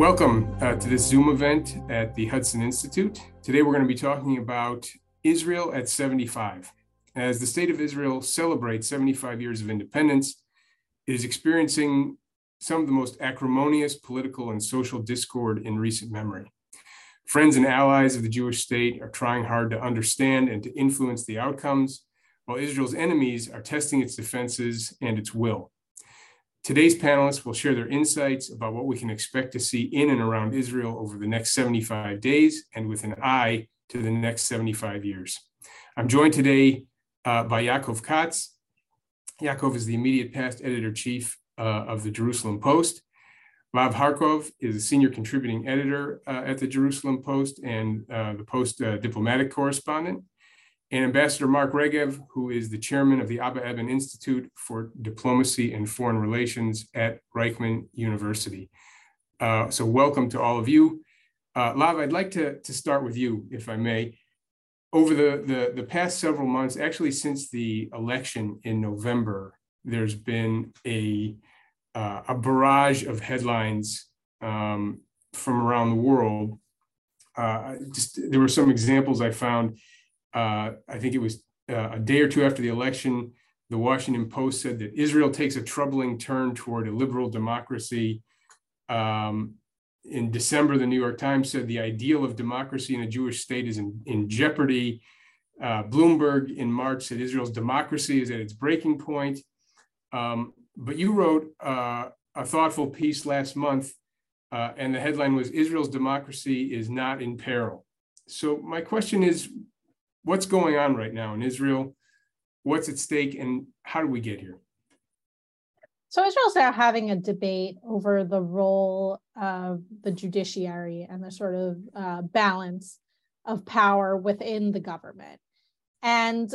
Welcome uh, to this Zoom event at the Hudson Institute. Today we're going to be talking about Israel at 75. As the state of Israel celebrates 75 years of independence, it is experiencing some of the most acrimonious political and social discord in recent memory. Friends and allies of the Jewish state are trying hard to understand and to influence the outcomes, while Israel's enemies are testing its defenses and its will. Today's panelists will share their insights about what we can expect to see in and around Israel over the next 75 days and with an eye to the next 75 years. I'm joined today uh, by Yaakov Katz. Yaakov is the immediate past editor chief uh, of the Jerusalem Post. Lahav Harkov is a senior contributing editor uh, at the Jerusalem Post and uh, the Post uh, diplomatic correspondent and Ambassador Mark Regev, who is the chairman of the Abba Eban Institute for Diplomacy and Foreign Relations at Reichman University. Uh, so welcome to all of you. Uh, Lahav, I'd like to, to start with you, if I may. Over the, the, the past several months, actually since the election in November, there's been a, uh, a barrage of headlines um, from around the world. Uh, just there were some examples I found uh, I think it was uh, a day or two after the election, the Washington Post said that Israel takes a troubling turn toward illiberal democracy. Um, in December, the New York Times said the ideal of democracy in a Jewish state is in, in jeopardy. Uh, Bloomberg in March said Israel's democracy is at its breaking point. Um, but you wrote uh, a thoughtful piece last month, uh, and the headline was Israel's democracy is not in peril. So, my question is what's going on right now in Israel? What's at stake, and how do we get here? So Israel's now having a debate over the role of the judiciary and the sort of uh, balance of power within the government. And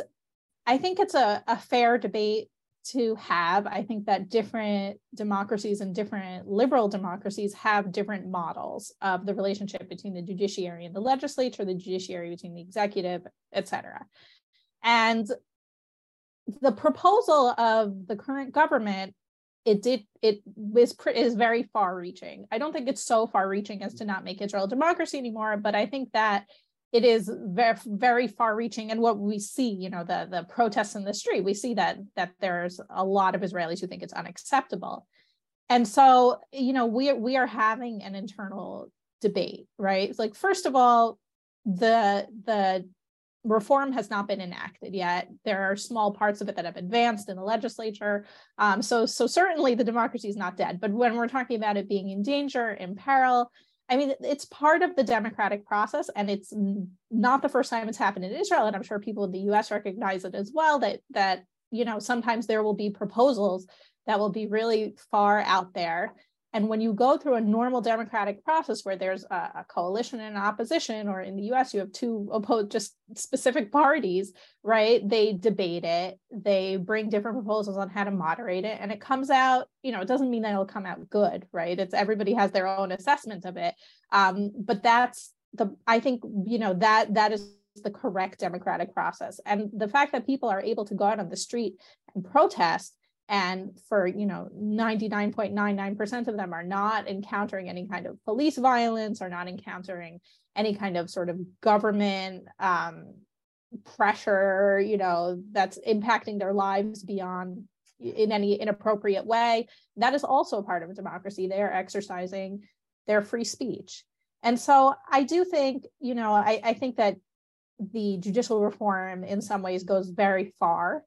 I think it's a, a fair debate to have. I think that different democracies and different liberal democracies have different models of the relationship between the judiciary and the legislature, the judiciary between the executive, et cetera. And the proposal of the current government it did it is is very far reaching i don't think it's so far reaching as to not make israel a democracy anymore but i think that it is very very far reaching and what we see you know the the protests in the street we see that that there's a lot of israelis who think it's unacceptable. And so you know we we are having an internal debate right? It's like first of all the the reform has not been enacted yet. There are small parts of it that have advanced in the legislature. Um, so so certainly the democracy is not dead. But when we're talking about it being in danger in peril I mean, it's part of the democratic process, and it's not the first time it's happened in Israel. And I'm sure people in the U.S. recognize it as well. That that you know sometimes there will be proposals that will be really far out there, and when you go through a normal democratic process where there's a, a coalition and an opposition, or in the US, you have two opposed, just specific parties, right? They debate it, they bring different proposals on how to moderate it, and it comes out, you know, it doesn't mean that it'll come out good, right? It's everybody has their own assessment of it. Um, but that's the, I think, you know, that that is the correct democratic process. And the fact that people are able to go out on the street and protest and for you know 99.99% of them are not encountering any kind of police violence or not encountering any kind of sort of government um, pressure you know that's impacting their lives beyond in any inappropriate way. That is also part of democracy. They are exercising their free speech. And so i do think you know i, I think that the judicial reform in some ways goes very far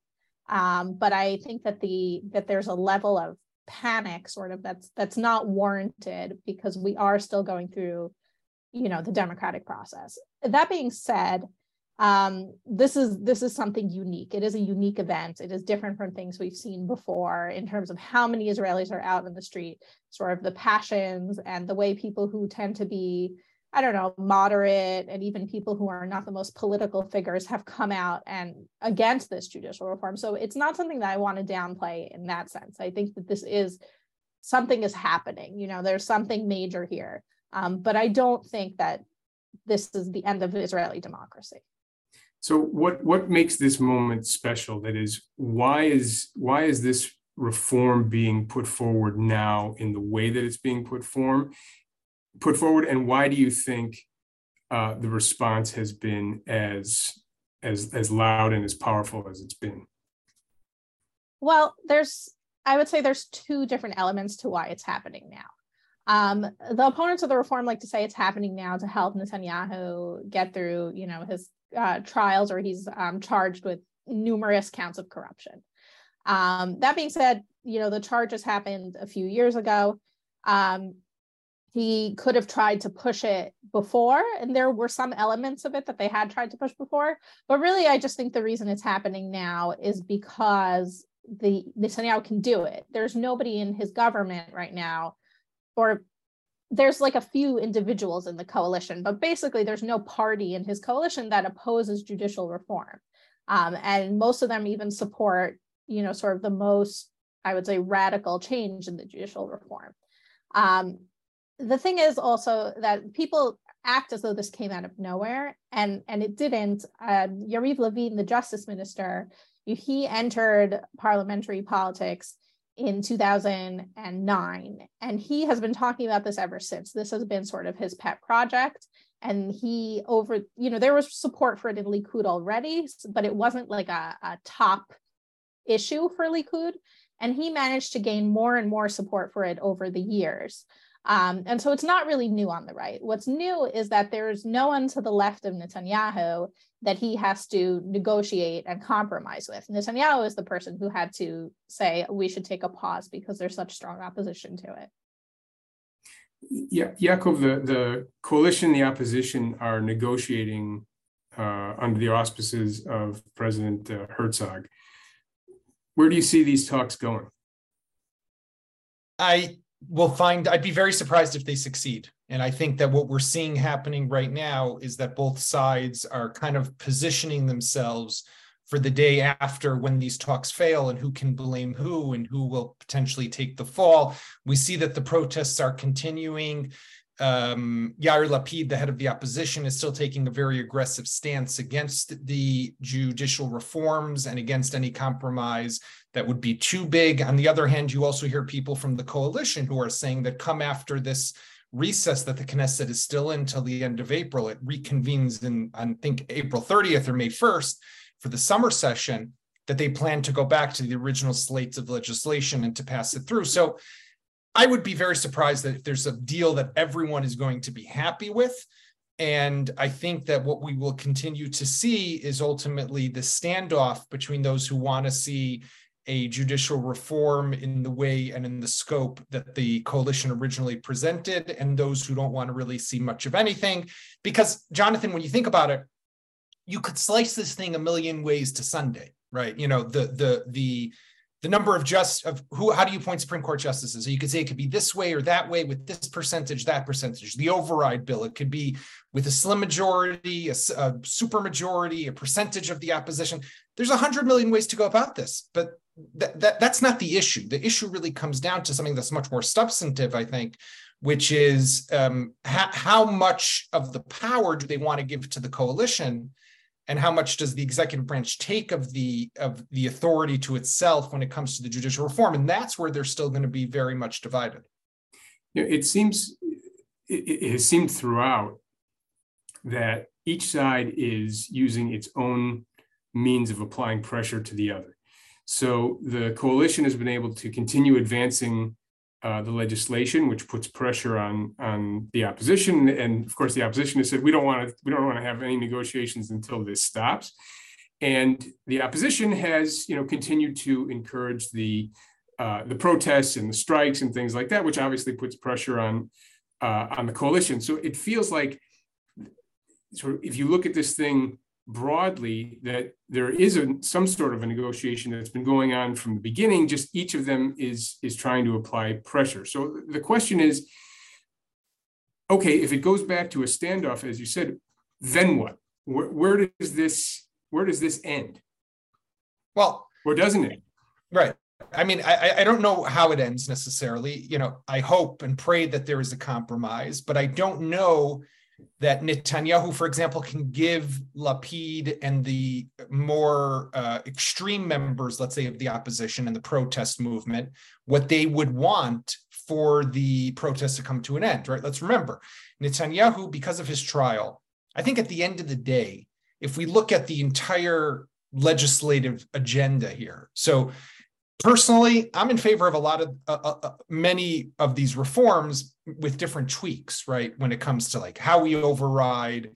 um, but I think that the that there's a level of panic sort of that's that's not warranted because we are still going through, you know, the democratic process. That being said, um, this is this is something unique. It is a unique event. It is different from things we've seen before in terms of how many Israelis are out in the street, sort of the passions and the way people who tend to be I don't know, moderate and even people who are not the most political figures have come out and against this judicial reform. So it's not something that I want to downplay in that sense. I think that this is something is happening. You know, there's something major here. Um, but I don't think that this is the end of Israeli democracy. So what what makes this moment special? That is, why is why is this reform being put forward now in the way that it's being put forward? Put forward, and why do you think uh, the response has been as as as loud and as powerful as it's been? Well, there's I would say there's two different elements to why it's happening now. Um, the opponents of the reform like to say it's happening now to help Netanyahu get through, you know, his uh, trials or he's um, charged with numerous counts of corruption. Um, that being said, you know, the charges happened a few years ago. Um, he could have tried to push it before, and there were some elements of it that they had tried to push before. But really, I just think the reason it's happening now is because the Netanyahu can do it. There's nobody in his government right now, or there's like a few individuals in the coalition, but basically there's no party in his coalition that opposes judicial reform. Um, and most of them even support, you know, sort of the most, I would say, radical change in the judicial reform. Um, the thing is also that people act as though this came out of nowhere, and and it didn't. Yariv Levin, the justice minister, he entered parliamentary politics in 2009 and he has been talking about this ever since this has been sort of his pet project and he over you know there was support for it in likud already but it wasn't like a, a top issue for likud and he managed to gain more and more support for it over the years um, and so it's not really new on the right. What's new is that there's no one to the left of Netanyahu that he has to negotiate and compromise with. Netanyahu is the person who had to say we should take a pause because there's such strong opposition to it. Yeah, Yaakov, the, the coalition, the opposition are negotiating uh, under the auspices of President uh, Herzog. Where do you see these talks going? I will find i'd be very surprised if they succeed. And i think that what we're seeing happening right now is that both sides are kind of positioning themselves for the day after when these talks fail and who can blame who and who will potentially take the fall. We see that the protests are continuing. Um, Yair Lapid, the head of the opposition, is still taking a very aggressive stance against the judicial reforms and against any compromise that would be too big. On the other hand, you also hear people from the coalition who are saying that come after this recess that the Knesset is still in till the end of April, it reconvenes in, I think, April 30th or May 1st for the summer session, that they plan to go back to the original slates of legislation and to pass it through. So I would be very surprised that if there's a deal that everyone is going to be happy with. And I think that what we will continue to see is ultimately the standoff between those who want to see a judicial reform in the way and in the scope that the coalition originally presented, and those who don't want to really see much of anything. Because, Jonathan, when you think about it, you could slice this thing a million ways to Sunday, right? You know, the the the the number of just of who how do you point supreme court justices so you could say it could be this way or that way with this percentage that percentage the override bill it could be with a slim majority a, a super majority a percentage of the opposition there's a hundred million ways to go about this but that, that that's not the issue. The issue really comes down to something that's much more substantive i think which is um, ha- how much of the power do they want to give to the coalition? And how much does the executive branch take of the of the authority to itself when it comes to the judicial reform? And that's where they're still going to be very much divided. Know, it seems it has seemed throughout that each side is using its own means of applying pressure to the other so the coalition has been able to continue advancing uh, the legislation, which puts pressure on on the opposition, and of course the opposition has said we don't want to we don't want to have any negotiations until this stops. And the opposition has, you know, continued to encourage the uh, the protests and the strikes and things like that, which obviously puts pressure on uh, on the coalition. So it feels like, sort of, if you look at this thing broadly that there is a, some sort of a negotiation that's been going on from the beginning just each of them is is trying to apply pressure. So the question is okay if it goes back to a standoff as you said then what? Where, where does this where does this end? Well or doesn't it? right. I mean, I, I don't know how it ends necessarily. You know, I hope and pray that there is a compromise, but I don't know that Netanyahu, for example, can give Lapid and the more uh, extreme members, let's say, of the opposition and the protest movement, what they would want for the protests to come to an end, right? Let's remember Netanyahu, because of his trial, I think at the end of the day, if we look at the entire legislative agenda here, so personally, I'm in favor of a lot of uh, uh, uh, many of these reforms with different tweaks, right? When it comes to like how we override,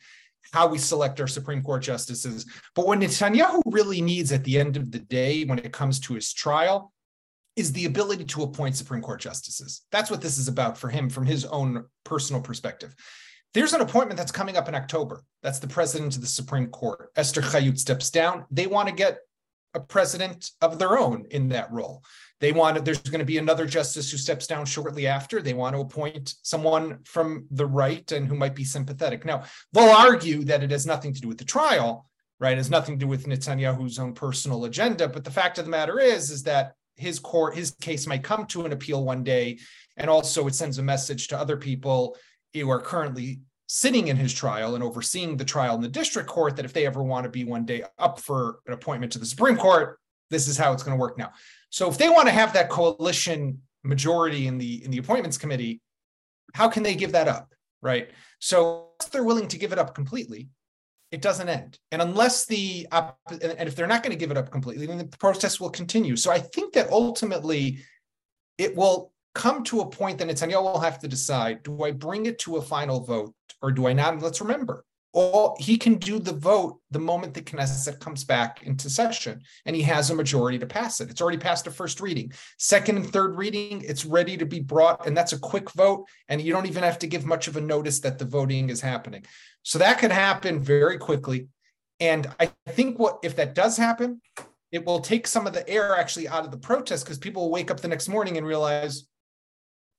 how we select our Supreme Court justices. But what Netanyahu really needs at the end of the day, when it comes to his trial, is the ability to appoint Supreme Court justices. That's what this is about for him from his own personal perspective. There's an appointment that's coming up in October. That's the president of the Supreme Court. Esther Chayut steps down. They want to get a president of their own in that role. They want there's going to be another justice who steps down shortly after. They want to appoint someone from the right and who might be sympathetic. Now, they'll argue that it has nothing to do with the trial, right? It has nothing to do with Netanyahu's own personal agenda. But the fact of the matter is, is that his court, his case might come to an appeal one day. And also it sends a message to other people who are currently sitting in his trial and overseeing the trial in the district court that if they ever want to be one day up for an appointment to the Supreme Court, this is how it's going to work now. So if they want to have that coalition majority in the in the appointments committee, how can they give that up, right? So if they're willing to give it up completely, it doesn't end. And unless the and if they're not going to give it up completely, then the protest will continue. So I think that ultimately it will come to a point that Netanyahu will have to decide: Do I bring it to a final vote? or do I not? Let's remember, all he can do the vote the moment the Knesset comes back into session, and he has a majority to pass it. It's already passed a first reading, second and third reading. It's ready to be brought, and that's a quick vote, and you don't even have to give much of a notice that the voting is happening. So that could happen very quickly. And I think what if that does happen, it will take some of the air actually out of the protest because people will wake up the next morning and realize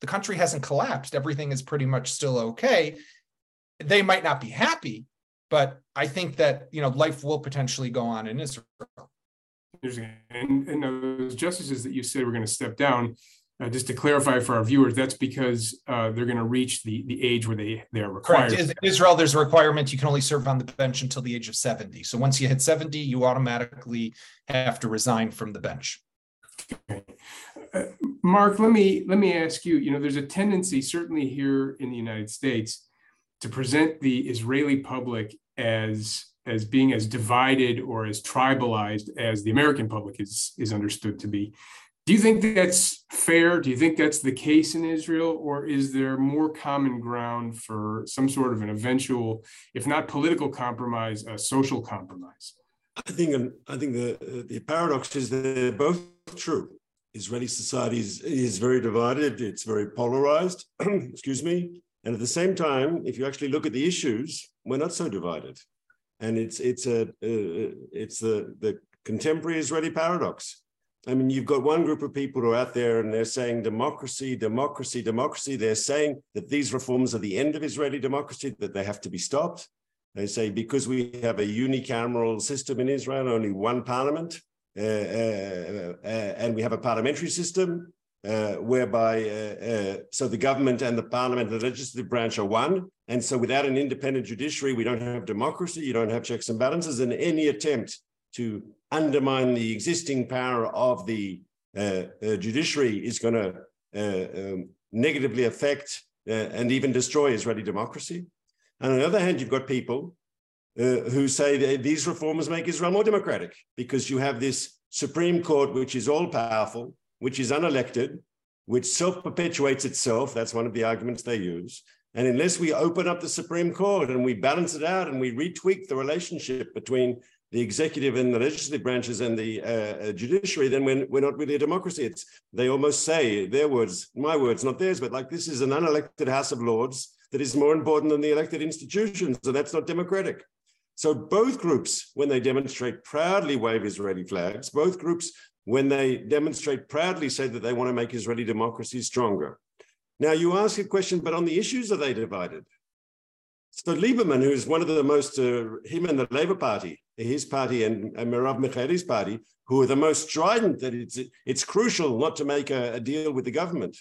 the country hasn't collapsed. Everything is pretty much still okay they might not be happy, but I think that you know life will potentially go on in Israel. And, and those justices that you said were going to step down, uh, just to clarify for our viewers, that's because uh, they're going to reach the the age where they they are required. Correct. In Israel, there's a requirement you can only serve on the bench until the age of 70. So once you hit 70, you automatically have to resign from the bench. Okay. Uh, Mark, let me let me ask you. You know, there's a tendency, certainly here in the United States, to present the Israeli public as as being as divided or as tribalized as the American public is is understood to be. Do you think that's fair? Do you think that's the case in Israel, or is there more common ground for some sort of an eventual, if not political compromise, a social compromise? I think I think the the paradox is that they're both true. Israeli society is, is very divided. It's very polarized. Excuse me. And at the same time, if you actually look at the issues, we're not so divided. And it's it's a uh, it's the the contemporary Israeli paradox. I mean, you've got one group of people who are out there and they're saying democracy, democracy, democracy. They're saying that these reforms are the end of Israeli democracy, that they have to be stopped. They say because we have a unicameral system in Israel, only one parliament, uh, uh, uh, and we have a parliamentary system, uh, whereby uh, uh, so the government and the parliament, the legislative branch are one. And so without an independent judiciary, we don't have democracy, you don't have checks and balances, and any attempt to undermine the existing power of the uh, uh, judiciary is going to uh, um, negatively affect and even destroy Israeli democracy. And on the other hand, you've got people who say these reforms make Israel more democratic because you have this Supreme Court, which is all powerful, which is unelected, which self perpetuates itself. That's one of the arguments they use. And unless we open up the Supreme Court and we balance it out and we retweak the relationship between the executive and the legislative branches and the uh, uh, judiciary, then we're, we're not really a democracy. It's, they almost say, their words, my words, not theirs, but like this is an unelected House of Lords that is more important than the elected institutions, and that's not democratic. So both groups, when they demonstrate, proudly wave Israeli flags. Both groups when they demonstrate proudly say that they want to make Israeli democracy stronger. Now, you ask a question, but on the issues are they divided? So Lieberman, who's one of the most, uh, him and the Labour Party, his party and, and Merav Michaeli's party, who are the most strident that it's, it's crucial not to make a, a deal with the government.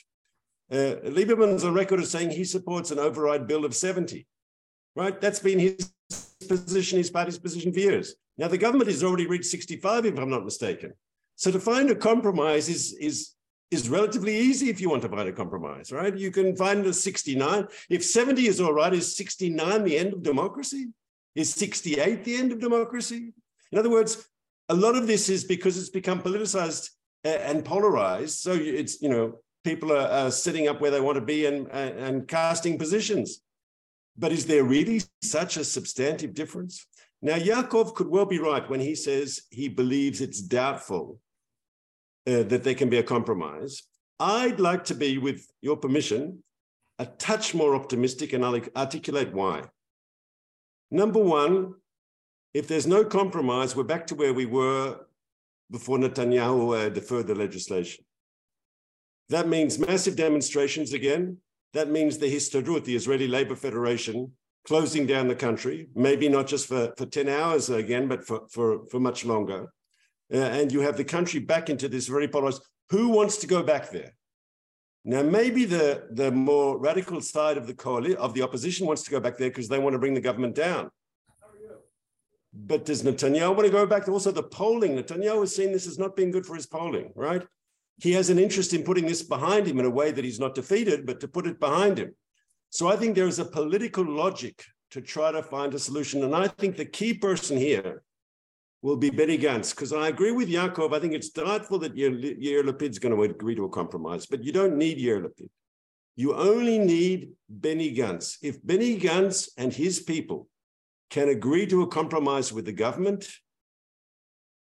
Uh, Lieberman's on record as saying he supports an override bill of 70, right? That's been his position, his party's position for years. Now, the government has already reached 65, if I'm not mistaken. So to find a compromise is, is, is relatively easy if you want to find a compromise, right? You can find a 69. If 70 is all right, is 69 the end of democracy? Is 68 the end of democracy? In other words, a lot of this is because it's become politicized uh, and polarized. So it's, you know, people are, are sitting up where they want to be and, and casting positions. But is there really such a substantive difference? Now, Yaakov could well be right when he says he believes it's doubtful uh, that there can be a compromise. I'd like to be, with your permission, a touch more optimistic, and I'll articulate why. Number one, if there's no compromise, we're back to where we were before Netanyahu deferred the legislation. That means massive demonstrations again. That means the Histadrut, the Israeli Labor Federation, closing down the country, maybe not just for, for 10 hours again, but for, for, for much longer. Uh, and you have the country back into this very polarized. Who wants to go back there? Now, maybe the, the more radical side of the coalition, of the opposition wants to go back there because they want to bring the government down. But does Netanyahu want to go back? Also, the polling, Netanyahu has seen this as not being good for his polling, right? He has an interest in putting this behind him in a way that he's not defeated, but to put it behind him. So I think there is a political logic to try to find a solution. And I think the key person here will be Benny Gantz, because I agree with Yaakov. I think it's doubtful that Yair Lapid's going to agree to a compromise, but you don't need Yair Lapid. You only need Benny Gantz. If Benny Gantz and his people can agree to a compromise with the government,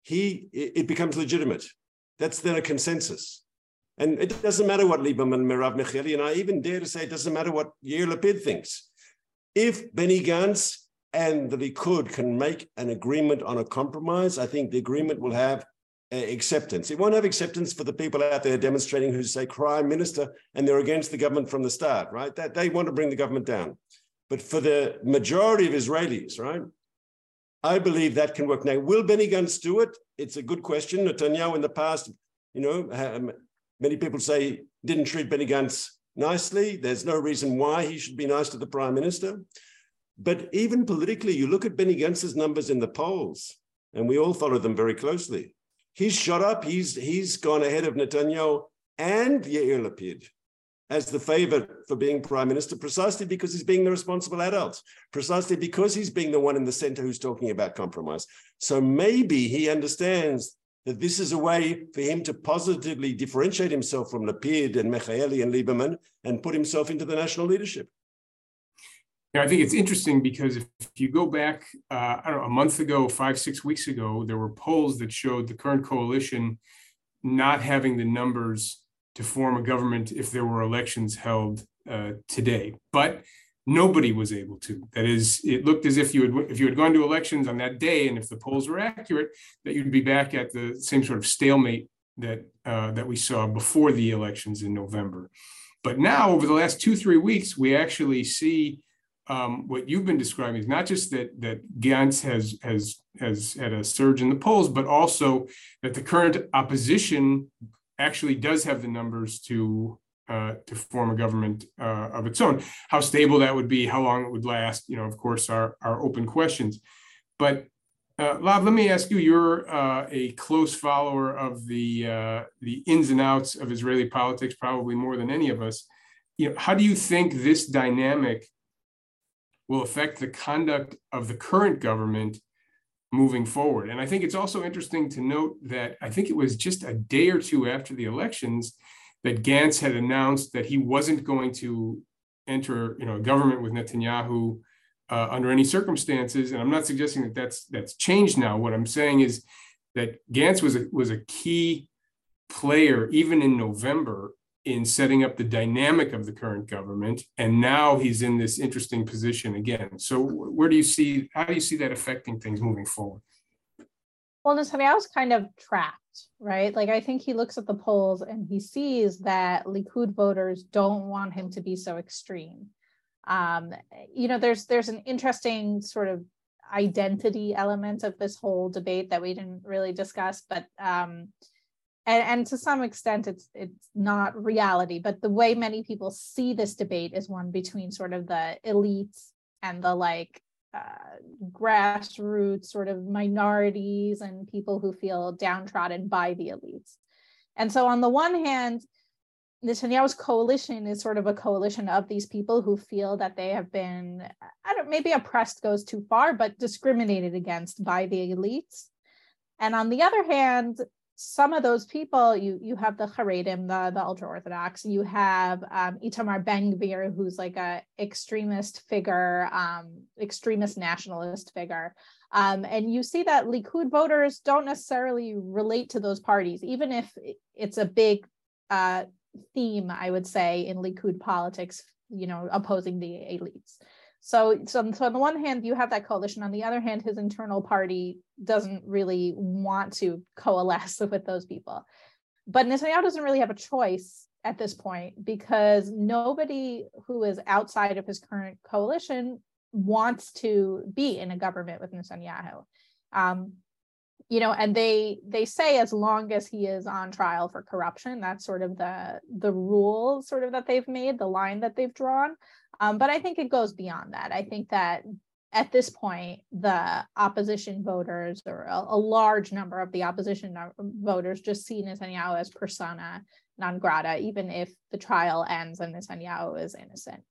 he it becomes legitimate. That's then a consensus. And it doesn't matter what Lieberman, Merav Michaeli, and I even dare to say it doesn't matter what Yair Lapid thinks. If Benny Gantz and the Likud can make an agreement on a compromise, I think the agreement will have uh, acceptance. It won't have acceptance for the people out there demonstrating who say crime minister and they're against the government from the start, right? That they want to bring the government down. But for the majority of Israelis, right? I believe that can work. Now, will Benny Gantz do it? It's a good question. Netanyahu in the past, you know, um, many people say didn't treat Benny Gantz nicely. There's no reason why he should be nice to the prime minister. But even politically, you look at Benny Gantz's numbers in the polls, and we all follow them very closely. He's shot up. He's he's gone ahead of Netanyahu and Yair Lapid as the favorite for being prime minister, precisely because he's being the responsible adult, precisely because he's being the one in the center who's talking about compromise. So maybe he understands that this is a way for him to positively differentiate himself from Lapid and Michaeli and Lieberman and put himself into the national leadership. Yeah, I think it's interesting because if you go back, uh, I don't know, a month ago, five, six weeks ago, there were polls that showed the current coalition not having the numbers to form a government if there were elections held uh, today. But nobody was able to. That is, it looked as if you had if you had gone to elections on that day, and if the polls were accurate, that you'd be back at the same sort of stalemate that uh, that we saw before the elections in November. But now, over the last two three weeks, we actually see um, what you've been describing is not just that that Gantz has has has had a surge in the polls, but also that the current opposition actually does have the numbers to uh, to form a government uh, of its own. How stable that would be, how long it would last, you know, of course, are are open questions. But uh, let me ask you: You're uh, a close follower of the uh, the ins and outs of Israeli politics, probably more than any of us. You know, how do you think this dynamic will affect the conduct of the current government moving forward. And I think it's also interesting to note that I think it was just a day or two after the elections that Gantz had announced that he wasn't going to enter, you know, a government with Netanyahu uh, under any circumstances. And I'm not suggesting that that's that's changed now. What I'm saying is that Gantz was a, was a key player even in November in setting up the dynamic of the current government and now he's in this interesting position again. So where do you see how do you see that affecting things moving forward? Well was kind of trapped right? Like i think he looks at the polls and he sees that likud voters don't want him to be so extreme. Um, you know there's there's an interesting sort of identity element of this whole debate that we didn't really discuss but um, and, and to some extent it's it's not reality but the way many people see this debate is one between sort of the elites and the like uh, grassroots sort of minorities and people who feel downtrodden by the elites and so on the one hand Netanyahu's coalition is sort of a coalition of these people who feel that they have been, I don't, maybe oppressed goes too far, but discriminated against by the elites. And on the other hand, some of those people, you you have the Haredim, the, the ultra orthodox. You have um, Itamar Ben Gvir, who's like a extremist figure, um, extremist nationalist figure, um, and you see that Likud voters don't necessarily relate to those parties, even if it's a big uh, theme, I would say, in Likud politics. You know, opposing the elites. So, so, so on the one hand, you have that coalition. On the other hand, his internal party doesn't really want to coalesce with those people. But Netanyahu doesn't really have a choice at this point because nobody who is outside of his current coalition wants to be in a government with Netanyahu. Um, you know, and they they say as long as he is on trial for corruption, that's sort of the the rule sort of that they've made, the line that they've drawn. Um, but I think it goes beyond that. I think that at this point, the opposition voters, or a, a large number of the opposition voters, just see Netanyahu as persona non grata, even if the trial ends and Netanyahu is innocent.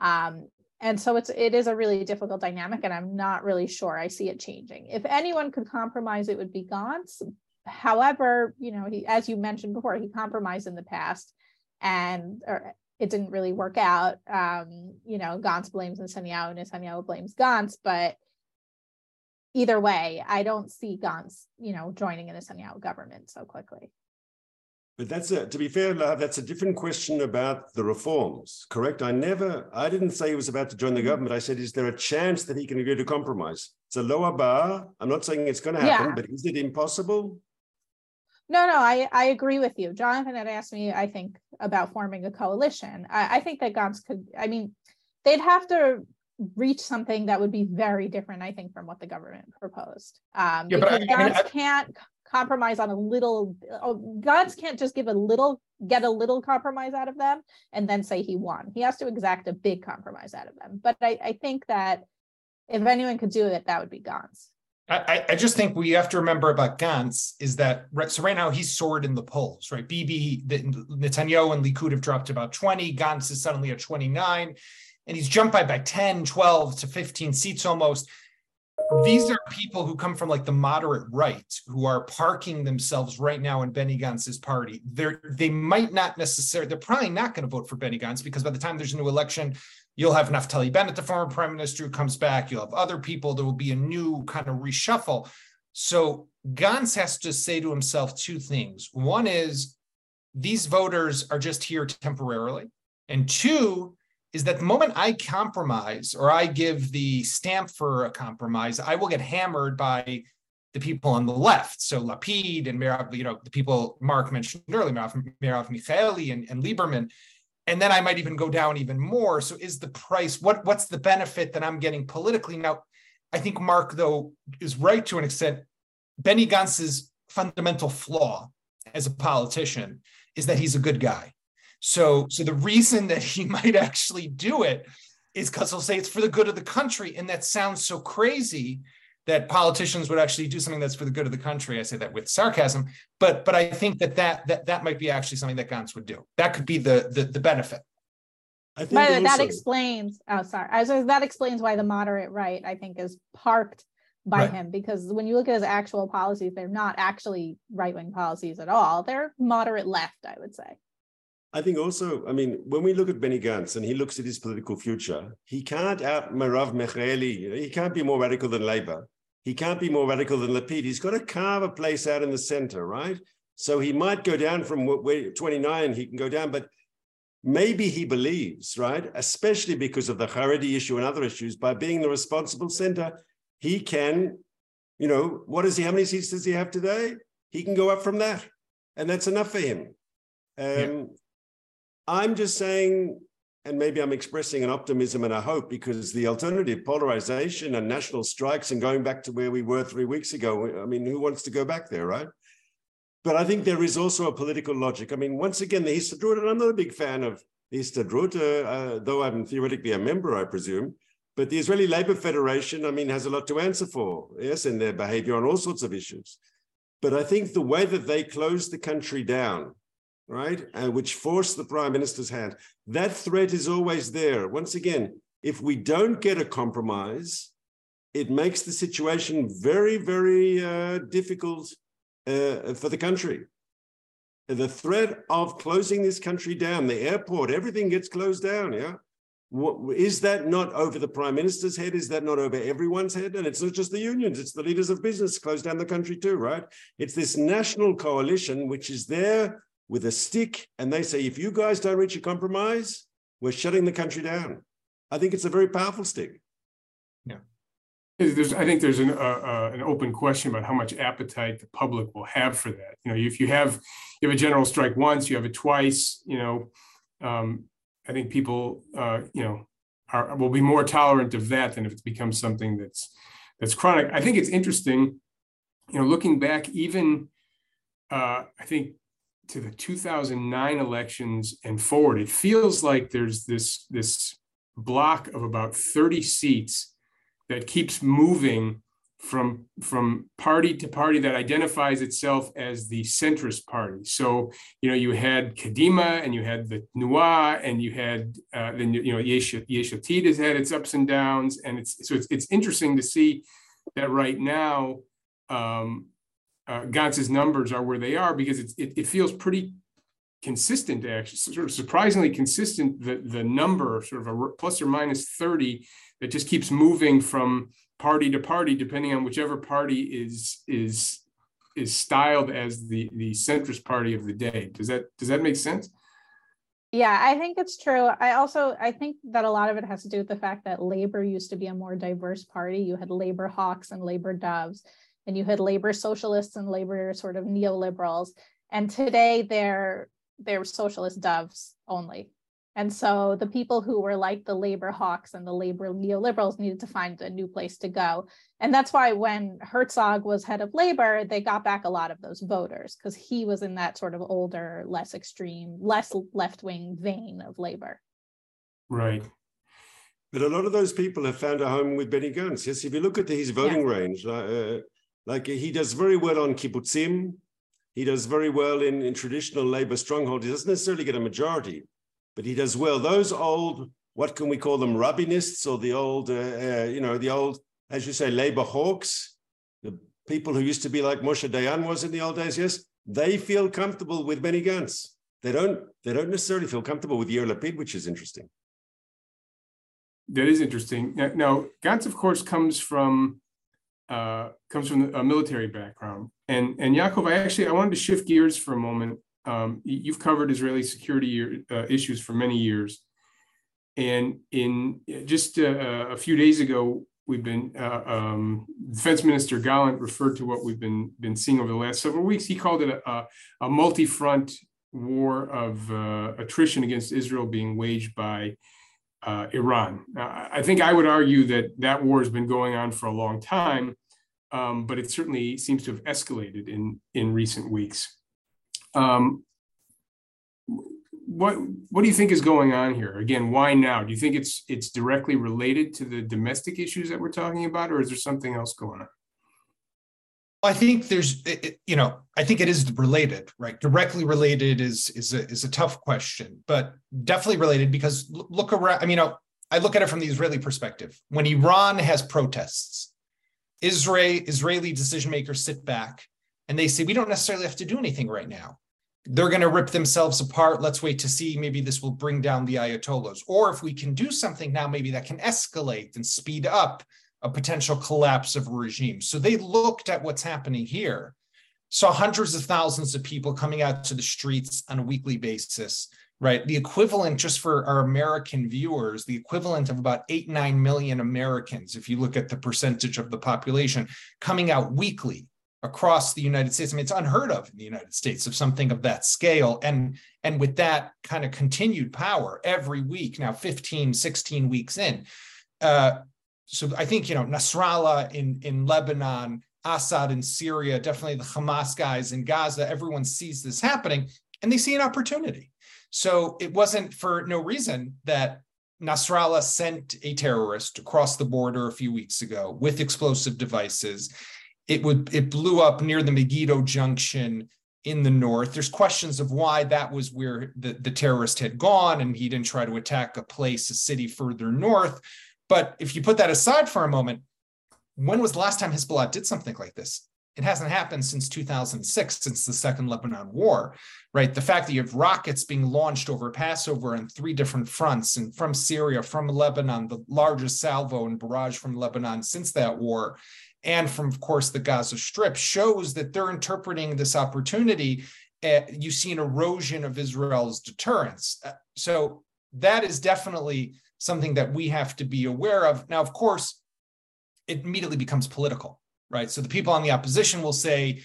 Um, and so it's it is a really difficult dynamic, and I'm not really sure I see it changing. If anyone could compromise, it would be Gantz. However, you know, he as you mentioned before, he compromised in the past, and or it didn't really work out. Um, you know, Gantz blames Netanyahu, Netanyahu blames Gantz, but either way, I don't see Gantz, you know, joining a Netanyahu government so quickly. But that's a, to be fair, that's a different question about the reforms, correct? I never, I didn't say he was about to join the mm-hmm. government. I said, is there a chance that he can agree to compromise? It's a lower bar. I'm not saying it's going to happen, yeah. but is it impossible? No, no, I, I agree with you. Jonathan had asked me, I think, about forming a coalition. I, I think that Gantz could, I mean, they'd have to reach something that would be very different, I think, from what the government proposed. Um, yeah, because Gantz I mean, I, can't compromise on a little, oh, can't just give a little, get a little compromise out of them and then say he won. He has to exact a big compromise out of them. But I, I think that if anyone could do it, that would be Gantz. I, I just think we have to remember about Gantz is that so right now he's soared in the polls, right? Bibi, the, Netanyahu and Likud have dropped about 20. Gantz is suddenly at 29, and he's jumped by by 10, 12 to 15 seats almost. These are people who come from like the moderate right who are parking themselves right now in Benny Gantz's party. They're they might not necessarily, they're probably not going to vote for Benny Gantz because by the time there's a new election, You'll have Naftali Bennett, the former prime minister, who comes back. You'll have other people. There will be a new kind of reshuffle. So Gantz has to say to himself two things. One is these voters are just here temporarily. And two is that the moment I compromise or I give the stamp for a compromise, I will get hammered by the people on the left. So Lapid and Merav, you know, the people Mark mentioned earlier, Merav, Merav Michaeli and, and Lieberman, and then I might even go down even more. So is the price what what's the benefit that I'm getting politically? Now, I think Mark though is right to an extent. Benny Gantz's fundamental flaw as a politician is that he's a good guy. So so the reason that he might actually do it is because he'll say it's for the good of the country, and that sounds so crazy that politicians would actually do something that's for the good of the country. I say that with sarcasm, but but I think that that that, that might be actually something that Gantz would do. That could be the the, the benefit. I think also, that explains. Oh, sorry. I was, that explains why the moderate right, I think, is parked by right. him because when you look at his actual policies, they're not actually right wing policies at all. They're moderate left, I would say. I think also, I mean, when we look at Benny Gantz and he looks at his political future, he can't out Merav Michaeli. He can't be more radical than Labour. He can't be more radical than Lapid. He's got to carve a place out in the center, right? So he might go down from where 29, he can go down, but maybe he believes, right? Especially because of the Haredi issue and other issues, by being the responsible center, he can, you know, what is he? How many seats does he have today? He can go up from that. And that's enough for him. Um, yeah. I'm just saying and maybe I'm expressing an optimism and a hope because the alternative polarization and national strikes and going back to where we were three weeks ago. I mean, who wants to go back there, right? But I think there is also a political logic. I mean, once again, the Histadrut, and I'm not a big fan of the Histadrut, uh, uh, though I'm theoretically a member, I presume. But the Israeli Labor Federation, I mean, has a lot to answer for, yes, in their behavior on all sorts of issues. But I think the way that they closed the country down right, uh, which forced the prime minister's hand. That threat is always there. Once again, if we don't get a compromise, it makes the situation very, very uh, difficult uh, for the country. The threat of closing this country down, the airport, everything gets closed down. Yeah. What, is that not over the prime minister's head? Is that not over everyone's head? And it's not just the unions, it's the leaders of business close down the country too, right? It's this national coalition which is there with a stick and they say, if you guys don't reach a compromise, we're shutting the country down. I think it's a very powerful stick. Yeah. There's, I think there's an, uh, uh, an open question about how much appetite the public will have for that. You know, if you have you have a general strike once, you have it twice. You know, um, I think people, uh, you know, are will be more tolerant of that than if it becomes something that's that's chronic. I think it's interesting, you know, looking back even, uh, I think to the 2009 elections and forward, it feels like there's this this block of about 30 seats that keeps moving from from party to party that identifies itself as the centrist party. So you know you had Kadima and you had the Nua and you had uh, then you know Yesh Atid has had its ups and downs and it's so it's it's interesting to see that right now um, uh, Gantz's numbers are where they are because it, it feels pretty consistent actually sort of surprisingly consistent the the number sort of a plus or minus 30 that just keeps moving from party to party depending on whichever party is is is styled as the the centrist party of the day. Does that does that make sense? Yeah i think it's true. I also i think that a lot of it has to do with the fact that labor used to be a more diverse party. You had labor hawks and labor doves and you had labor socialists and labor sort of neoliberals and today they're they're socialist doves only. And so the people who were like the labor hawks and the labor neoliberals needed to find a new place to go. And that's why when Herzog was head of labor, they got back a lot of those voters because he was in that sort of older, less extreme, less left wing vein of labor. Right. But a lot of those people have found a home with Benny Gantz. Yes, if you look at his voting yeah. range, uh, like he does very well on kibbutzim, he does very well in, in traditional labor stronghold. He doesn't necessarily get a majority, but he does well. Those old, what can we call them, Rabinists or the old, uh, uh, you know, the old, as you say, labor hawks, the people who used to be like Moshe Dayan was in the old days, yes, they feel comfortable with Benny Gantz. They don't, they don't necessarily feel comfortable with Yair Lapid, which is interesting. That is interesting. Now, now Gantz, of course, comes from uh, comes from a military background. And, and Yaakov, I actually, I wanted to shift gears for a moment. Um, you've covered Israeli security uh, issues for many years. And in just uh, a few days ago, we've been, uh, um, Defense Minister Gallant referred to what we've been, been seeing over the last several weeks. He called it a, a multi-front war of uh, attrition against Israel being waged by uh, Iran. Now, I think I would argue that that war has been going on for a long time, um, but it certainly seems to have escalated in in recent weeks. Um, what what do you think is going on here? Again, why now? Do you think it's it's directly related to the domestic issues that we're talking about, or is there something else going on? I think there's, you know, I think it is related, right? Directly related is is a is a tough question, but definitely related because look around. I mean, I look at it from the Israeli perspective. When Iran has protests, Israel Israeli decision makers sit back and they say, we don't necessarily have to do anything right now. They're going to rip themselves apart. Let's wait to see. Maybe this will bring down the Ayatollahs. Or if we can do something now, maybe that can escalate and speed up a potential collapse of a regime. So they looked at what's happening here, saw hundreds of thousands of people coming out to the streets on a weekly basis, right? The equivalent, just for our American viewers, the equivalent of about eight, nine million Americans, if you look at the percentage of the population coming out weekly across the United States. I mean, it's unheard of in the United States of something of that scale. And, and with that kind of continued power every week, now 15, 16 weeks in, uh, so I think you know Nasrallah in in Lebanon, Assad in Syria, definitely the Hamas guys in Gaza. Everyone sees this happening and they see an opportunity. So it wasn't for no reason that Nasrallah sent a terrorist across the border a few weeks ago with explosive devices. It would it blew up near the Megiddo Junction in the north. There's questions of why that was where the, the terrorist had gone and he didn't try to attack a place, a city further north. But if you put that aside for a moment, when was the last time Hezbollah did something like this? It hasn't happened since 2006, since the Second Lebanon War, right? The fact that you have rockets being launched over Passover on three different fronts and from Syria, from Lebanon, the largest salvo and barrage from Lebanon since that war, and from, of course, the Gaza Strip shows that they're interpreting this opportunity. Uh, you see an erosion of Israel's deterrence. Uh, so that is definitely something that we have to be aware of. Now, of course, it immediately becomes political, right? So the people on the opposition will say,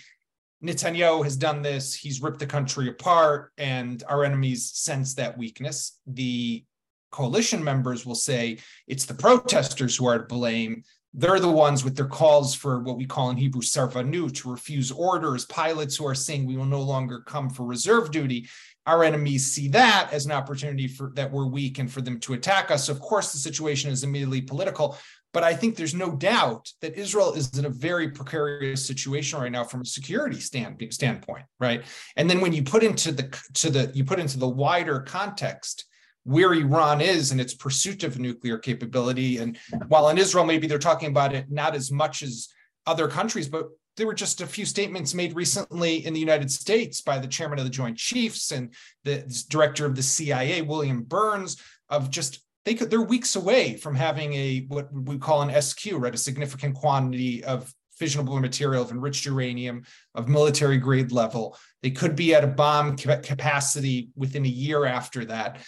Netanyahu has done this, he's ripped the country apart, and our enemies sense that weakness. The coalition members will say it's the protesters who are to blame. They're the ones with their calls for what we call in Hebrew sarvanut, to refuse orders, pilots who are saying we will no longer come for reserve duty. Our enemies see that as an opportunity for that we're weak and for them to attack us. Of course, the situation is immediately political, but I think there's no doubt that Israel is in a very precarious situation right now from a security stand, standpoint, right? And then when you put into the to the you put into the wider context where Iran is in its pursuit of nuclear capability. And while in Israel, maybe they're talking about it not as much as other countries, but there were just a few statements made recently in the United States by the chairman of the Joint Chiefs and the director of the CIA, William Burns, of just they could they're weeks away from having a what we call an SQ, right? A significant quantity of fissionable material of enriched uranium of military grade level. They could be at a bomb capacity within a year after that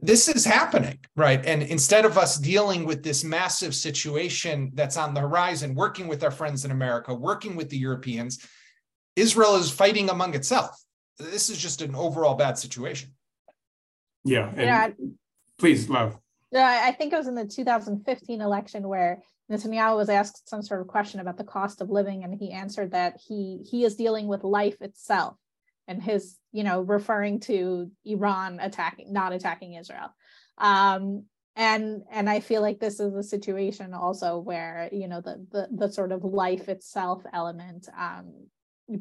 this is happening, right? And instead of us dealing with this massive situation that's on the horizon, working with our friends in America, working with the Europeans, Israel is fighting among itself. This is just an overall bad situation. Yeah. yeah. Please, Lahav. Yeah, I think it was in the 2015 election where Netanyahu was asked some sort of question about the cost of living, and he answered that he he is dealing with life itself and his you know referring to iran attacking not attacking israel. Um and and i feel like this is a situation also where you know the the, the sort of life itself element um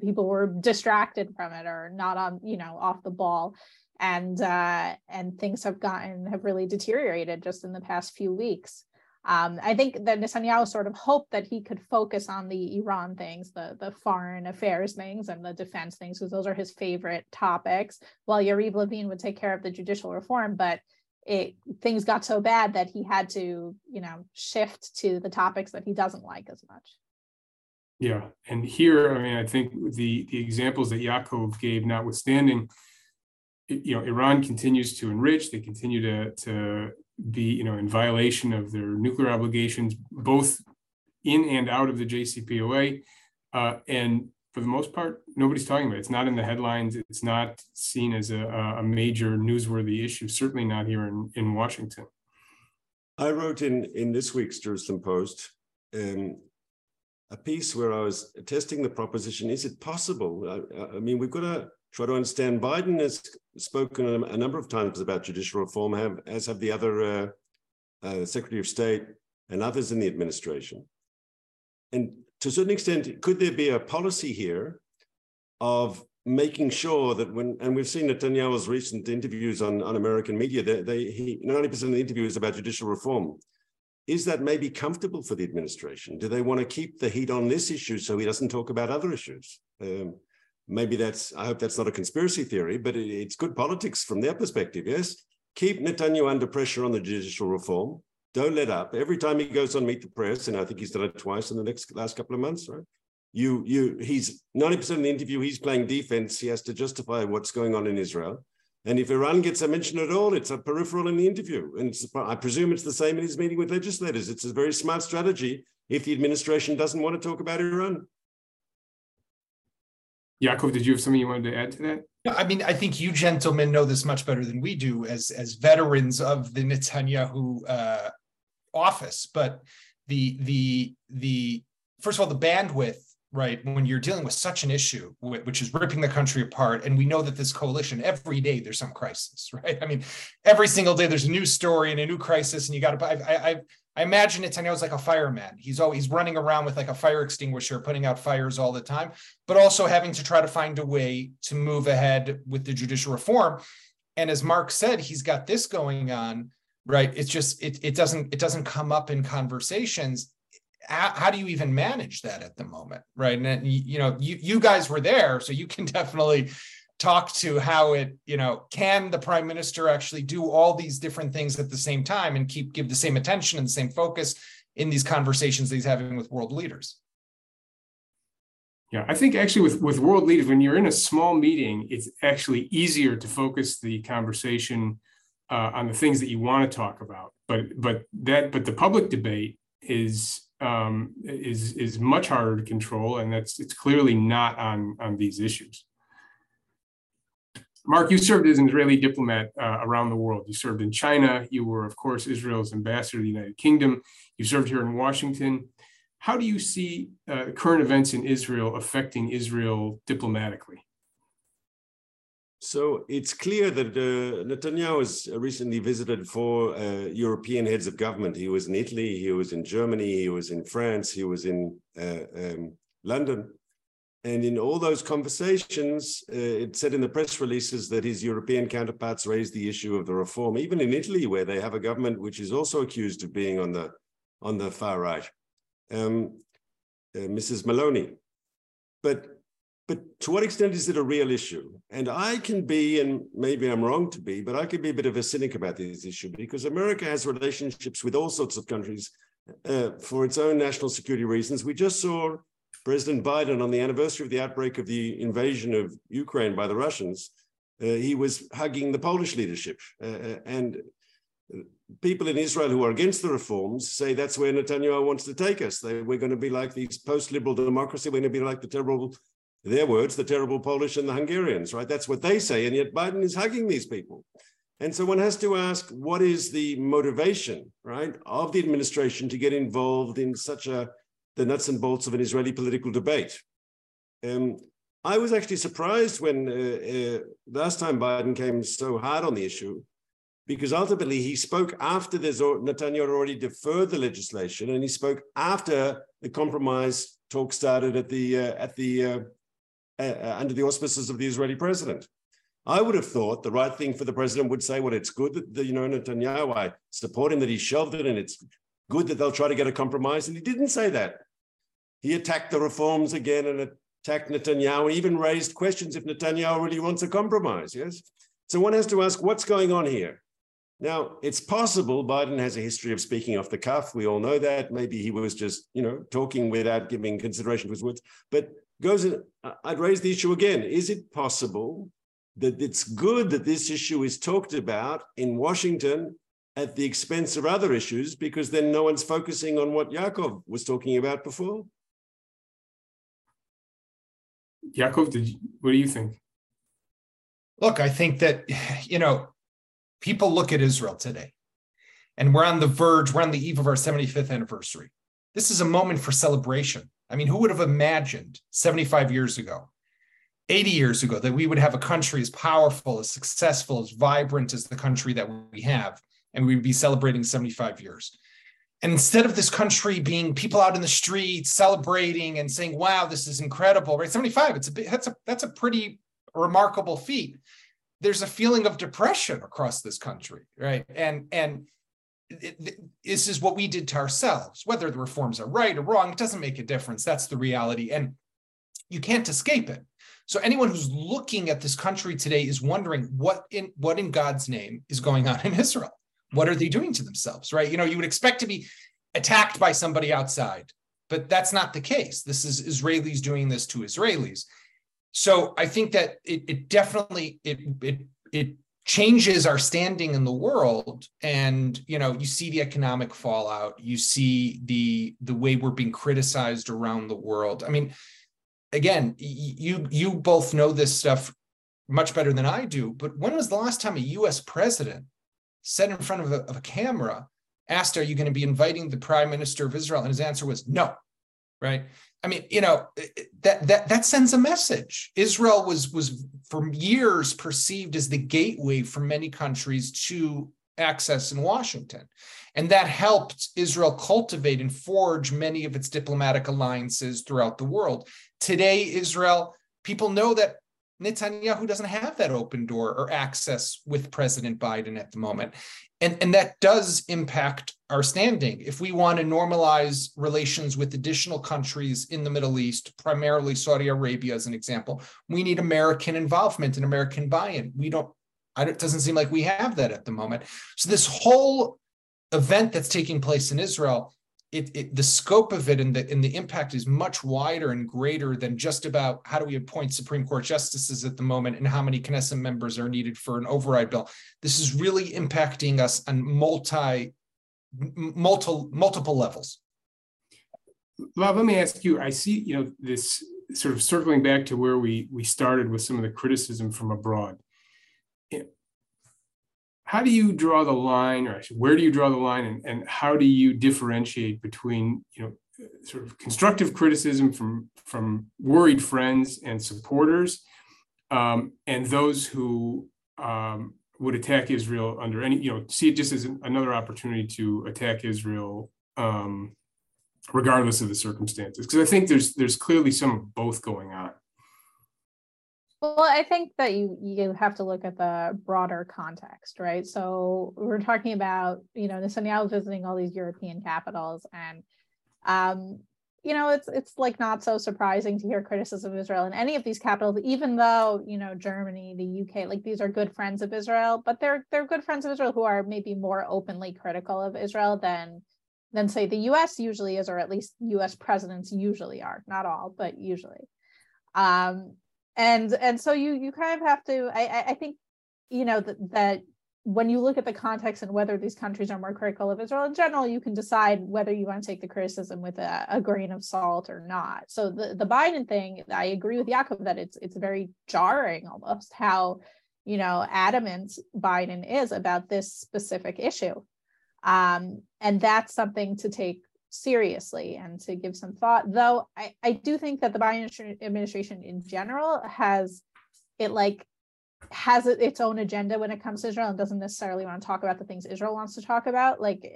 people were distracted from it or not on you know off the ball and uh and things have gotten have really deteriorated just in the past few weeks um, I think that Netanyahu sort of hoped that he could focus on the Iran things, the, the foreign affairs things and the defense things, because those are his favorite topics, while Yariv Levin would take care of the judicial reform. But it things got so bad that he had to, you know, shift to the topics that he doesn't like as much. Yeah, and here, I mean, I think the the examples that Yaakov gave, notwithstanding, you know, Iran continues to enrich. They continue to to be you know in violation of their nuclear obligations both in and out of the JCPOA uh, and for the most part nobody's talking about it. it's not in the headlines it's not seen as a, a major newsworthy issue certainly not here in, in Washington I wrote in in this week's Jerusalem Post um, a piece where I was testing the proposition is it possible I, I mean we've got to try to understand. Biden has spoken a, number of times about judicial reform, have, as have the other uh, uh, Secretary of State and others in the administration. And to a certain extent, could there be a policy here of making sure that when, and we've seen Netanyahu's recent interviews on, on American media, they, they, he, 90% of the interview is about judicial reform. Is that maybe comfortable for the administration? Do they want to keep the heat on this issue so he doesn't talk about other issues? Um, maybe that's, I hope that's not a conspiracy theory, but it, it's good politics from their perspective, yes? Keep Netanyahu under pressure on the judicial reform. Don't let up. Every time he goes on Meet the Press, and I think he's done it twice in the next last couple of months, right? You, you, he's 90% of the interview, he's playing defense. He has to justify what's going on in Israel. And if Iran gets a mention at all, it's a peripheral in the interview. And I presume it's the same in his meeting with legislators. It's a very smart strategy if the administration doesn't want to talk about Iran. Yaakov, did you have something you wanted to add to that? I mean, I think you gentlemen know this much better than we do as as veterans of the Netanyahu uh, office. But the the the first of all, the bandwidth, right? When you're dealing with such an issue, which is ripping the country apart, and we know that this coalition every day there's some crisis, right? I mean, every single day there's a new story and a new crisis, and you got to. I, I I imagine Netanyahu's like a fireman. He's always running around with like a fire extinguisher, putting out fires all the time, but also having to try to find a way to move ahead with the judicial reform. And as Mark said, he's got this going on, right? It's just it it doesn't it doesn't come up in conversations. How, how do you even manage that at the moment, right? And you know, you you guys were there, so you can definitely talk to how it you know can the prime minister actually do all these different things at the same time and keep give the same attention and the same focus in these conversations that he's having with world leaders? Yeah i think actually with with world leaders when you're in a small meeting it's actually easier to focus the conversation uh, on the things that you want to talk about. But but that but the public debate is um, is is much harder to control and that's it's clearly not on on these issues Mark, you served as an Israeli diplomat uh, around the world. You served in China. You were, of course, Israel's ambassador to the United Kingdom. You served here in Washington. How do you see uh, current events in Israel affecting Israel diplomatically? So it's clear that uh, Netanyahu has recently visited four uh, European heads of government. He was in Italy, he was in Germany, he was in France, he was in uh, um, London. And in all those conversations, uh, it said in the press releases that his European counterparts raised the issue of the reform, even in Italy, where they have a government which is also accused of being on the on the far right, um, uh, Mrs. Meloni. But but to what extent is it a real issue? And I can be, and maybe I'm wrong to be, but I can be a bit of a cynic about this issue because America has relationships with all sorts of countries uh, for its own national security reasons. We just saw President Biden, on the anniversary of the outbreak of the invasion of Ukraine by the Russians, uh, he was hugging the Polish leadership. Uh, uh and people in Israel who are against the reforms say that's where Netanyahu wants to take us. They, we're going to be like these post-liberal democracy. We're going to be like the terrible, their words, the terrible Polish and the Hungarians, right? That's what they say. And yet Biden is hugging these people. And so one has to ask, what is the motivation, right, of the administration to get involved in such a the nuts and bolts of an Israeli political debate. Um, I was actually surprised when uh, uh, last time Biden came so hard on the issue, because ultimately he spoke after there's Netanyahu already deferred the legislation, and he spoke after the compromise talk started at the uh, at the uh, uh, uh, under the auspices of the Israeli president. I would have thought the right thing for the president would say, "Well, it's good that the, you know Netanyahu. I support him that he shelved it, and it's good that they'll try to get a compromise. And he didn't say that. He attacked the reforms again and attacked Netanyahu, even raised questions if Netanyahu really wants a compromise. Yes. So one has to ask what's going on here. Now, it's possible Biden has a history of speaking off the cuff. We all know that. Maybe he was just, you know, talking without giving consideration to his words. But goes in, I'd raise the issue again. Is it possible that it's good that this issue is talked about in Washington at the expense of other issues because then no one's focusing on what Yaakov was talking about before. Yaakov, did you, what do you think? Look, I think that you know people look at Israel today, and we're on the verge, we're on the eve of our 75th anniversary. This is a moment for celebration. I mean, who would have imagined 75 years ago, 80 years ago, that we would have a country as powerful, as successful, as vibrant as the country that we have? And we'd be celebrating 75 years. And instead of this country being people out in the streets celebrating and saying, "Wow, this is incredible," right? 75, it's a bit, that's a that's a pretty remarkable feat. There's a feeling of depression across this country, right? And and it, it, this is what we did to ourselves. Whether the reforms are right or wrong, it doesn't make a difference. That's the reality, and you can't escape it. So anyone who's looking at this country today is wondering what in what in God's name is going on in Israel what are mm-hmm. they doing to themselves, right? You know, you would expect to be attacked by somebody outside, but that's not the case. This is Israelis doing this to Israelis. So I think that it, it definitely it it it changes our standing in the world and you know you see the economic fallout you see the the way we're being criticized around the world i mean again you you both know this stuff much better than i do but when was the last time a us president said in front of a, of a camera, asked, Are you going to be inviting the prime minister of Israel? And his answer was no. Right. I mean, you know, that that that sends a message. Israel was was for years perceived as the gateway for many countries to access in Washington. And that helped Israel cultivate and forge many of its diplomatic alliances throughout the world. Today, Israel, people know that Netanyahu doesn't have that open door or access with President Biden at the moment. And, and that does impact our standing. If we want to normalize relations with additional countries in the Middle East, primarily Saudi Arabia as an example, we need American involvement and American buy in. We don't, it doesn't seem like we have that at the moment. So, this whole event that's taking place in Israel it, it, the scope of it and the and the impact is much wider and greater than just about how do we appoint Supreme Court justices at the moment and how many Knesset members are needed for an override bill. This is really impacting us on multi multiple multiple levels. Bob, let me ask you. I see, you know, this sort of circling back to where we we started with some of the criticism from abroad how do you draw the line or actually where do you draw the line and, and how do you differentiate between you know sort of constructive criticism from from worried friends and supporters um, and those who um, would attack Israel under any you know see it just as another opportunity to attack Israel um, regardless of the circumstances because I think there's there's clearly some of both going on. Well, I think that you you have to look at the broader context, right? So we're talking about you know Netanyahu visiting all these European capitals, and um, you know it's it's like not so surprising to hear criticism of Israel in any of these capitals, even though you know Germany, the UK, like these are good friends of Israel, but they're they're good friends of Israel who are maybe more openly critical of Israel than than say the US usually is, or at least US presidents usually are, not all, but usually. Um, and and so you you kind of have to i i think you know that that when you look at the context and whether these countries are more critical of israel in general you can decide whether you want to take the criticism with a, a grain of salt or not. So the the biden thing i agree with Yaakov that it's it's very jarring almost how you know adamant biden is about this specific issue. Um, and that's something to take seriously and to give some thought. Though I, I do think that the Biden administration in general has it like has its own agenda when it comes to Israel and doesn't necessarily want to talk about the things Israel wants to talk about. Like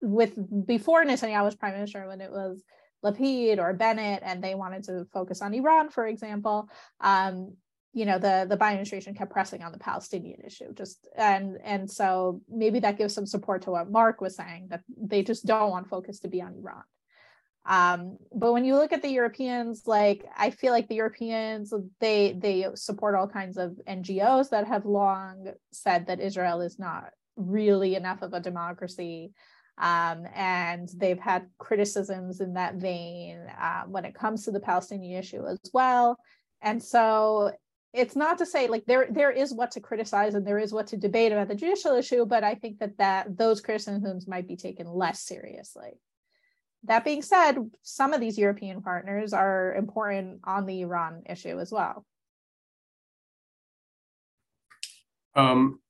with before Netanyahu was prime minister, when it was Lapid or Bennett, and they wanted to focus on Iran, for example. Um, you know the the Biden administration kept pressing on the Palestinian issue just and and so maybe that gives some support to what Mark was saying that they just don't want focus to be on Iran. Um, but when you look at the Europeans, like I feel like the Europeans they they support all kinds of NGOs that have long said that Israel is not really enough of a democracy. Um, and they've had criticisms in that vein uh, when it comes to the Palestinian issue as well. And so it's not to say like there there is what to criticize and there is what to debate about the judicial issue but i think that that those criticisms might be taken less seriously. That being said some of these european partners are important on the iran issue as well. Um,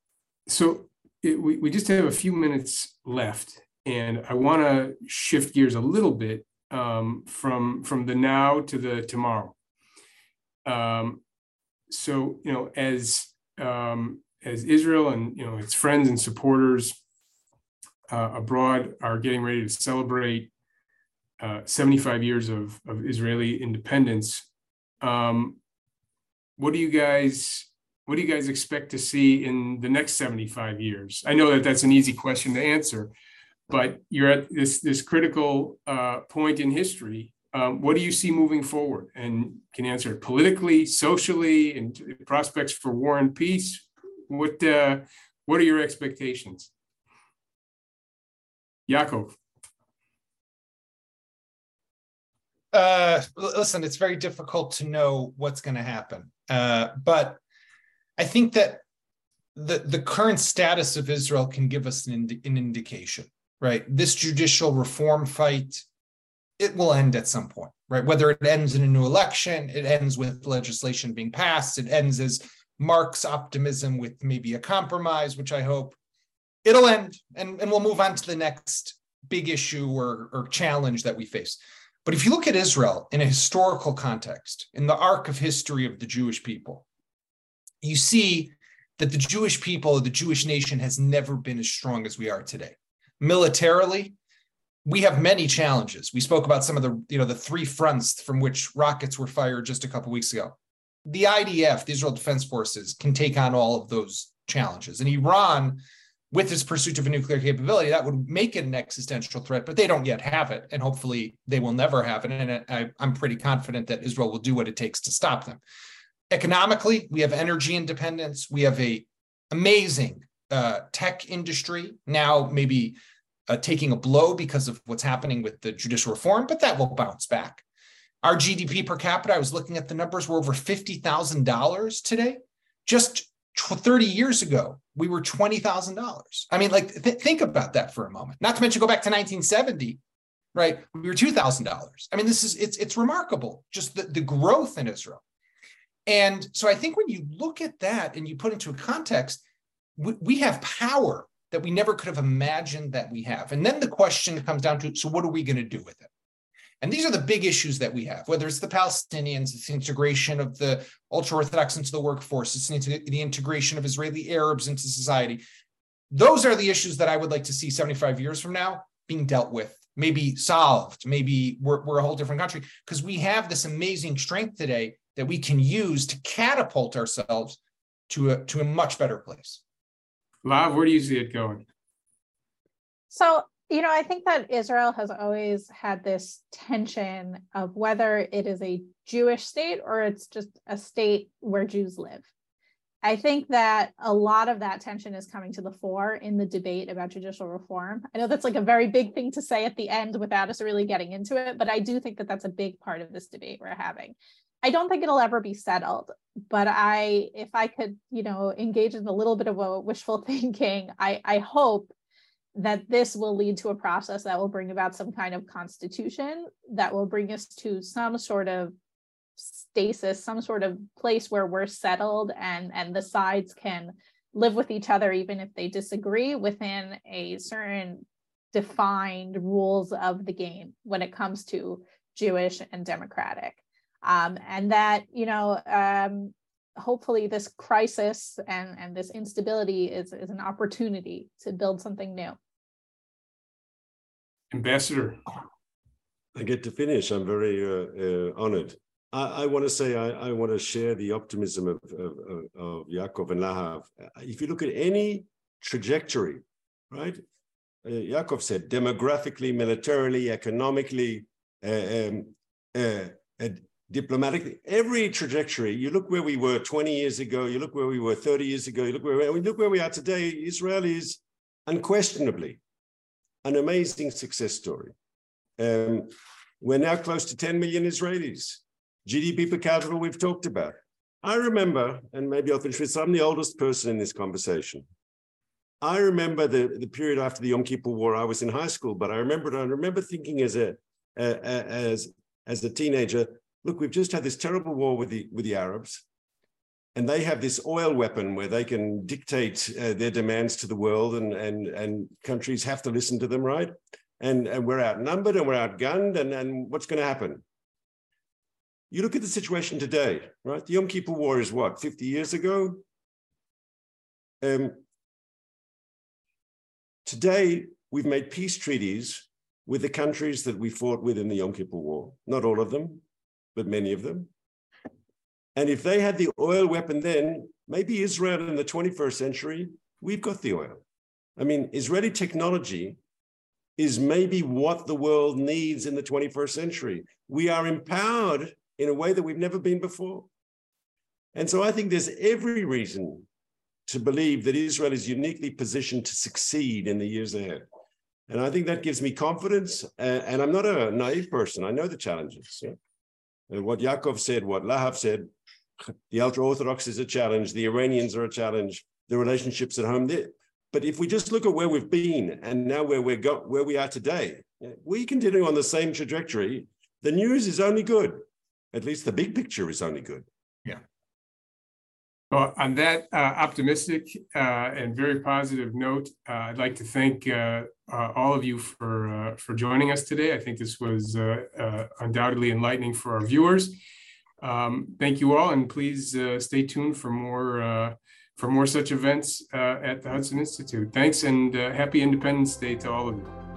so it, we, we just have a few minutes left and i want to shift gears a little bit um, from from the now to the tomorrow. Um, so you know as um, as Israel and you know its friends and supporters uh, abroad are getting ready to celebrate uh, 75 years of, of Israeli independence. Um, what do you guys what do you guys expect to see in the next 75 years? I know that that's an easy question to answer, but you're at this this critical uh, point in history um, what do you see moving forward? And can answer it politically, socially, and prospects for war and peace? What uh, what are your expectations? Yaakov? Uh, listen, it's very difficult to know what's going to happen. Uh, but I think that the, the current status of Israel can give us an, ind- an indication, right? This judicial reform fight it will end at some point, right? Whether it ends in a new election, it ends with legislation being passed, it ends as Mark's optimism with maybe a compromise, which I hope it'll end, and, and we'll move on to the next big issue or, or challenge that we face. But if you look at Israel in a historical context, in the arc of history of the Jewish people, you see that the Jewish people, the Jewish nation has never been as strong as we are today. Militarily, we have many challenges. We spoke about some of the, you know, the three fronts from which rockets were fired just a couple weeks ago. The IDF, the Israel Defense Forces, can take on all of those challenges. And Iran, with its pursuit of a nuclear capability, that would make it an existential threat, but they don't yet have it. And hopefully they will never have it. And I, am pretty confident that Israel will do what it takes to stop them. Economically, we have energy independence. We have a amazing uh, tech industry now, maybe uh, taking a blow because of what's happening with the judicial reform, but that will bounce back. Our GDP per capita, I was looking at the numbers, we're over $50,000 today. Just 30 years ago, we were $20,000. I mean, like, th- think about that for a moment. Not to mention, go back to 1970, right? We were $2,000. I mean, this is, it's, it's remarkable, just the, the growth in Israel. And so I think when you look at that and you put into a context, we, we have power that we never could have imagined that we have. And then the question comes down to so, what are we going to do with it? And these are the big issues that we have, whether it's the Palestinians, it's the integration of the ultra Orthodox into the workforce, it's the integration of Israeli Arabs into society. Those are the issues that I would like to see 75 years from now being dealt with, maybe solved, maybe we're, we're a whole different country, because we have this amazing strength today that we can use to catapult ourselves to a, to a much better place. Lahav, where do you see it going? So, you know, I think that Israel has always had this tension of whether it is a Jewish state or it's just a state where Jews live. I think that a lot of that tension is coming to the fore in the debate about judicial reform. I know that's like a very big thing to say at the end without us really getting into it, but I do think that that's a big part of this debate we're having. I don't think it'll ever be settled, but I, if I could, you know, engage in a little bit of a wishful thinking, I, I hope that this will lead to a process that will bring about some kind of constitution that will bring us to some sort of stasis, some sort of place where we're settled and and the sides can live with each other even if they disagree within a certain defined rules of the game when it comes to Jewish and democratic um, and that you know um, hopefully this crisis and and this instability is is an opportunity to build something new ambassador i get to finish i'm very uh, uh, honored I, I want to say I, I, want to share the optimism of, of, of Yaakov and Lahav. If you look at any trajectory, right? Uh, Yaakov said demographically, militarily, economically, uh, um, uh, diplomatically, every trajectory, you look where we were 20 years ago, you look where we were 30 years ago, you look where we look where we are today, Israel is unquestionably an amazing success story. Um, we're now close to 10 million Israelis. GDP per capita we've talked about. I remember, and maybe I'll finish with, I'm the oldest person in this conversation. I remember the, the period after the Yom Kippur War. I was in high school, but I remember I remember thinking as a, as as a teenager, look, we've just had this terrible war with the with the Arabs, and they have this oil weapon where they can dictate uh, their demands to the world, and and and countries have to listen to them, right? And and we're outnumbered and we're outgunned, and and what's going to happen? You look at the situation today, right? The Yom Kippur War is what, 50 years ago? Um, today, we've made peace treaties with the countries that we fought with in the Yom Kippur War. Not all of them, but many of them. And if they had the oil weapon then, maybe Israel in the 21st century, we've got the oil. I mean, Israeli technology is maybe what the world needs in the 21st century. We are empowered in a way that we've never been before. And so I think there's every reason to believe that Israel is uniquely positioned to succeed in the years ahead. And I think that gives me confidence. And I'm not a naive person. I know the challenges. Yeah? And what Yaakov said, what Lahav said, the ultra Orthodox is a challenge, the Iranians are a challenge, the relationships at home. There. But if we just look at where we've been and now where we're go, where we are today, we continue on the same trajectory. The news is only good. At least the big picture is only good. Yeah. Well, on that uh, optimistic uh, and very positive note, uh, I'd like to thank uh, uh, all of you for uh, for joining us today. I think this was undoubtedly enlightening for our viewers. Um, thank you all, and please stay tuned for more for more such events at the Hudson Institute. Thanks and happy Independence Day to all of you.